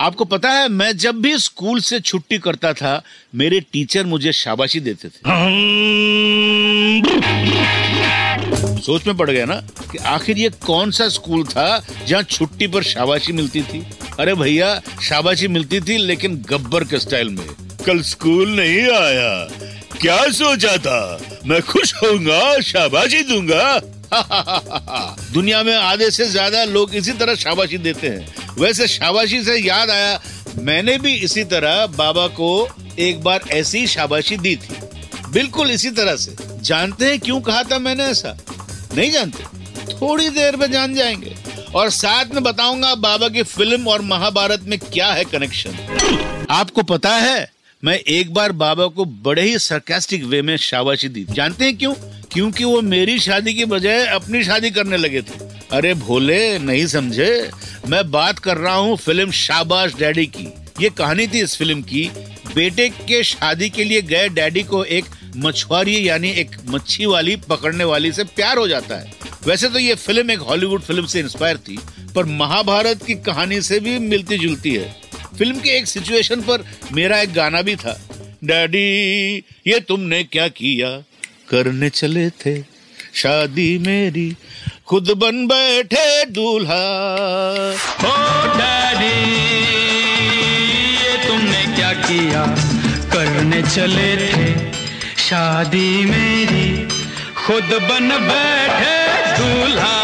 आपको पता है, मैं जब भी स्कूल से छुट्टी करता था, मेरे टीचर मुझे शाबाशी देते थे। सोच में पड़ गया ना कि आखिर ये कौन सा स्कूल था जहाँ छुट्टी पर शाबाशी मिलती थी? अरे भैया, शाबाशी मिलती थी, लेकिन गब्बर के स्टाइल में। कल स्कूल नहीं आया। क्या सोचा था? मैं खुश होऊँगा, शाबाशी दूँगा। दुनिया में आधे से ज़्यादा लोग इसी तरह शाबाशी देते हैं। वैसे शाबाशी से याद आया, मैंने भी इसी तरह बाबा को एक बार ऐसी शाबाशी दी थी। बिल्कुल इसी तरह से। जानते हैं क्यों कहा था मैंने ऐसा? नहीं जानते? थोड़ी देर में जान जाएँगे। और साथ में बताऊँगा बाबा की फ़िल्म और महाभारत में क्या है कनेक्शन। आपको पता है, मैं एक बार बाबा को बड़े ही सरकास्टिक वे में शाबाशी दी। जानते हैं क्यों? क्योंकि वो मेरी शादी की बजाय अपनी शादी करने लगे थे। अरे भोले, नहीं समझे? मैं बात कर रहा हूँ फ़िल्म शाबाश डैडी की। ये कहानी थी इस फ़िल्म की। बेटे के शादी के लिए गए डैडी को एक मछुआरी यानी एक मच्छी वाली पकड़ने वाली से प्यार हो जाता है। वैसे तो ये फ़िल्म एक हॉलीवुड फ़िल्म से इंस्पायर थी, पर महाभारत की कहानी से भी मिलती जुलती है। फ़िल्म के एक सिचुएशन पर मेरा एक गाना भी था। डैडी, ये तुमने क्या किया? करने चले थे। शादी मेरी खुद बन बैठे दूल्हा। ओ डैडी ये तुमने क्या किया? करने चले थे। शादी मेरी खुद बन बैठे दूल्हा।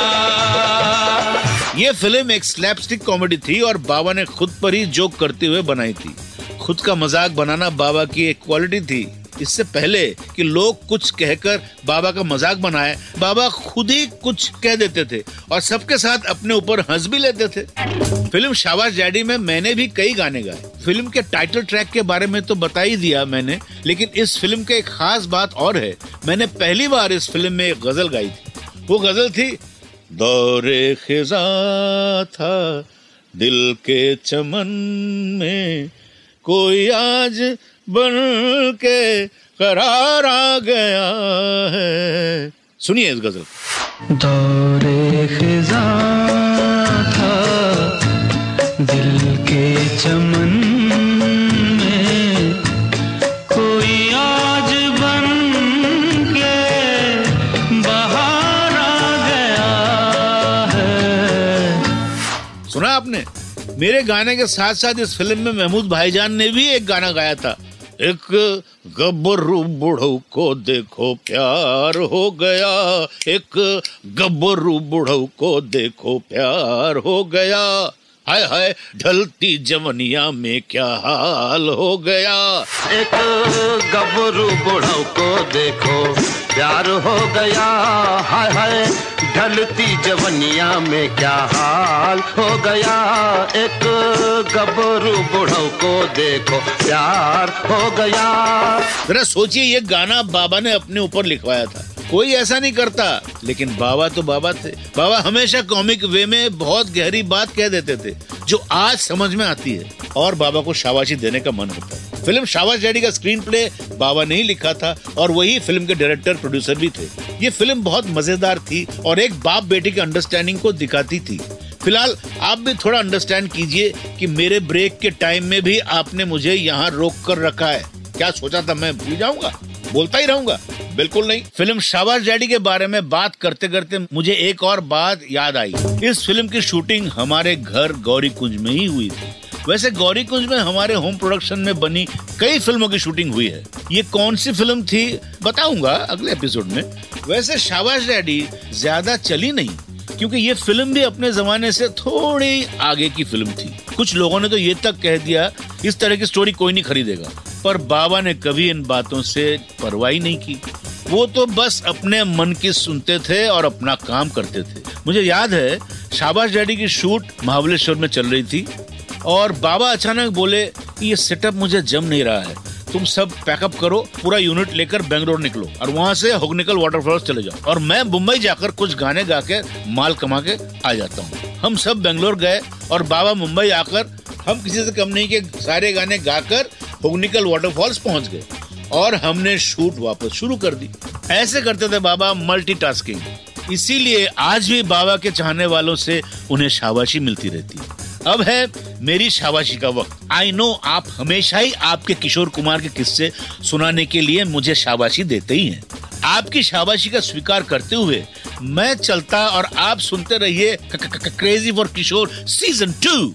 ये फ़िल्म एक स्लैपस्टिक कॉमेडी थी और बाबा ने खुद पर ही जोक करते हुए बनाई थी। खुद का मज़ाक बनाना बाबा की एक क्वालिटी थी। इससे पहले कि लोग कुछ कहकर बाबा का मज़ाक बनाए, बाबा खुद ही कुछ कह देते थे और सबके साथ अपने ऊपर हंस भी लेते थे। फ़िल्म शाबाश डैडी में मैंने भी कई गाने गाए। फ़िल्म के टाइटल ट्रैक के बारे में तो बता ही दिया मैंने, लेकिन इस फ़िल्म के एक खास बात और है, मैंने पहली बार इस फ़िल्म में एक गज़ल गाई थी। वो गज़ल थी, दौरे खिजा था दिल के चमन में, कोई आज बन के करार आ गया है। सुनिए इस गज़ल। दौरे खिजा था दिल के चमन में। कोई आज बन के बाहर आ गया है। सुना आपने? मेरे गाने के साथ साथ इस फ़िल्म में महमूद भाईजान ने भी एक गाना गाया था। एक गबरू बुढ़ऊ को देखो, प्यार हो गया। एक गबरू बुढ़ऊ को देखो, प्यार हो गया। हाय हाय ढलती जवनिया में क्या हाल हो गया? एक गबरू बुढ़ऊ को देखो प्यार हो गया। हाय हाय ढलती जवनिया में क्या हाल हो गया? एक गबरू बुढ़ऊ को देखो प्यार हो गया। जरा सोचिए ये गाना बाबा ने अपने ऊपर लिखवाया था। कोई ऐसा नहीं करता। लेकिन बाबा तो बाबा थे। बाबा हमेशा कॉमिक वे में बहुत गहरी बात कह देते थे, जो आज समझ में आती है। और बाबा को शाबाशी देने का मन होता है। फ़िल्म शाबाश डैडी का स्क्रीन प्ले बाबा ने ही लिखा था, और वही फ़िल्म के डायरेक्टर प्रोड्यूसर भी थे। ये फ़िल्म बहुत मज़ेदार थी, और एक बाप बेटी की अंडरस्टैंडिंग को दिखाती थी। फ़िलहाल आप भी थोड़ा अंडरस्टैंड कीजिए कि मेरे ब्रेक के टाइम में भी आपने मुझे यहाँ रोक कर रखा है। क्या सोचा था मैं, भूल जाऊँगा? बोलता ही रहूँगा। बिल्कुल नहीं। फ़िल्म शाबाश डैडी के बारे में बात करते करते मुझे एक और बात याद आई। इस फ़िल्म की शूटिंग हमारे घर गौरी कुंज में ही हुई थी। वैसे गौरी कुंज में हमारे होम प्रोडक्शन में बनी कई फ़िल्मों की शूटिंग हुई है। ये कौन सी फ़िल्म थी, बताऊँगा अगले एपिसोड में। वैसे शाबाश डैडी, ज़्यादा चली नहीं, क्योंकि ये फ़िल्म भी अपने जमाने से थोड़ी आगे की फ़िल्म थी। कुछ लोगों ने तो ये तक कह दिया, इस तरह की स्टोरी कोई नहीं खरीदेगा। पर बाबा ने कभी इन बातों से परवाही नहीं की। वो तो बस अपने मन की सुनते थे और अपना काम करते थे। मुझे याद है, शाबाश डैडी की शूट महाबलेश्वर में चल रही थी और बाबा अचानक बोले कि ये सेटअप मुझे जम नहीं रहा है। तुम सब पैकअप करो, पूरा यूनिट लेकर बेंगलोर निकलो और वहाँ से होगनिकल वाटरफॉल्स चले जाओ। और मैं मुंबई जाकर कुछ गाने गा के माल कमा के आ जाता हूँ। हम सब बेंगलोर गए और बाबा मुंबई आकर हम किसी से कम नहीं के सारे गाने गाकर होगनिकल वाटरफॉल्स पहुँच गए। और हमने शूट वापस शुरू कर दी। ऐसे करते थे बाबा मल्टीटास्किंग इसीलिए आज भी बाबा के चाहने वालों से उन्हें शाबाशी मिलती रहती है। अब है मेरी शाबाशी का वक्त। आई नो आप हमेशा ही आपके किशोर कुमार के किस्से सुनाने के लिए मुझे शाबाशी देते ही हैं। आपकी शाबाशी का स्वीकार करते हुए मैं चलता और आप सुनते रहिए crazy for Kishore season two